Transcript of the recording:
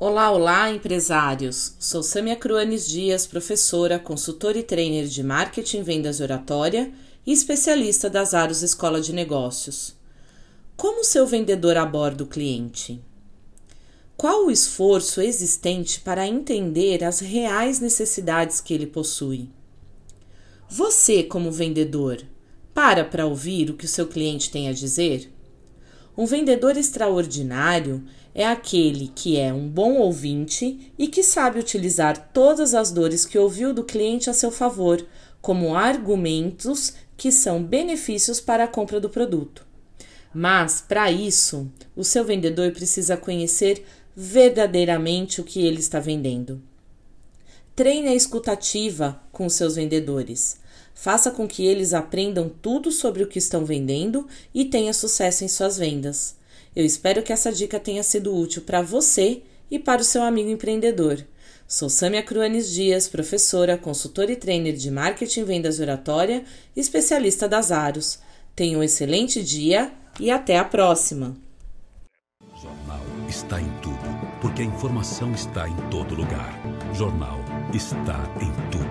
Olá, olá, empresários! Sou Samia Cruanes Dias, professora, consultora e trainer de marketing, vendas e oratória e especialista das Aros Escola de Negócios. Como seu vendedor aborda o cliente? Qual o esforço existente para entender as reais necessidades que ele possui? Você, como vendedor, para para ouvir o que o seu cliente tem a dizer? Um vendedor extraordinário é aquele que é um bom ouvinte e que sabe utilizar todas as dores que ouviu do cliente a seu favor como argumentos que são benefícios para a compra do produto. Mas, para isso, o seu vendedor precisa conhecer verdadeiramente o que ele está vendendo. Treine a escutativa com seus vendedores. Faça com que eles aprendam tudo sobre o que estão vendendo e tenha sucesso em suas vendas. Eu espero que essa dica tenha sido útil para você e para o seu amigo empreendedor. Sou Samia Cruanes Dias, professora, consultora e trainer de marketing, vendas e oratória, especialista das Aros. Tenha um excelente dia e até a próxima. Jornal está em tudo, porque a informação está em todo lugar. Jornal está em tudo.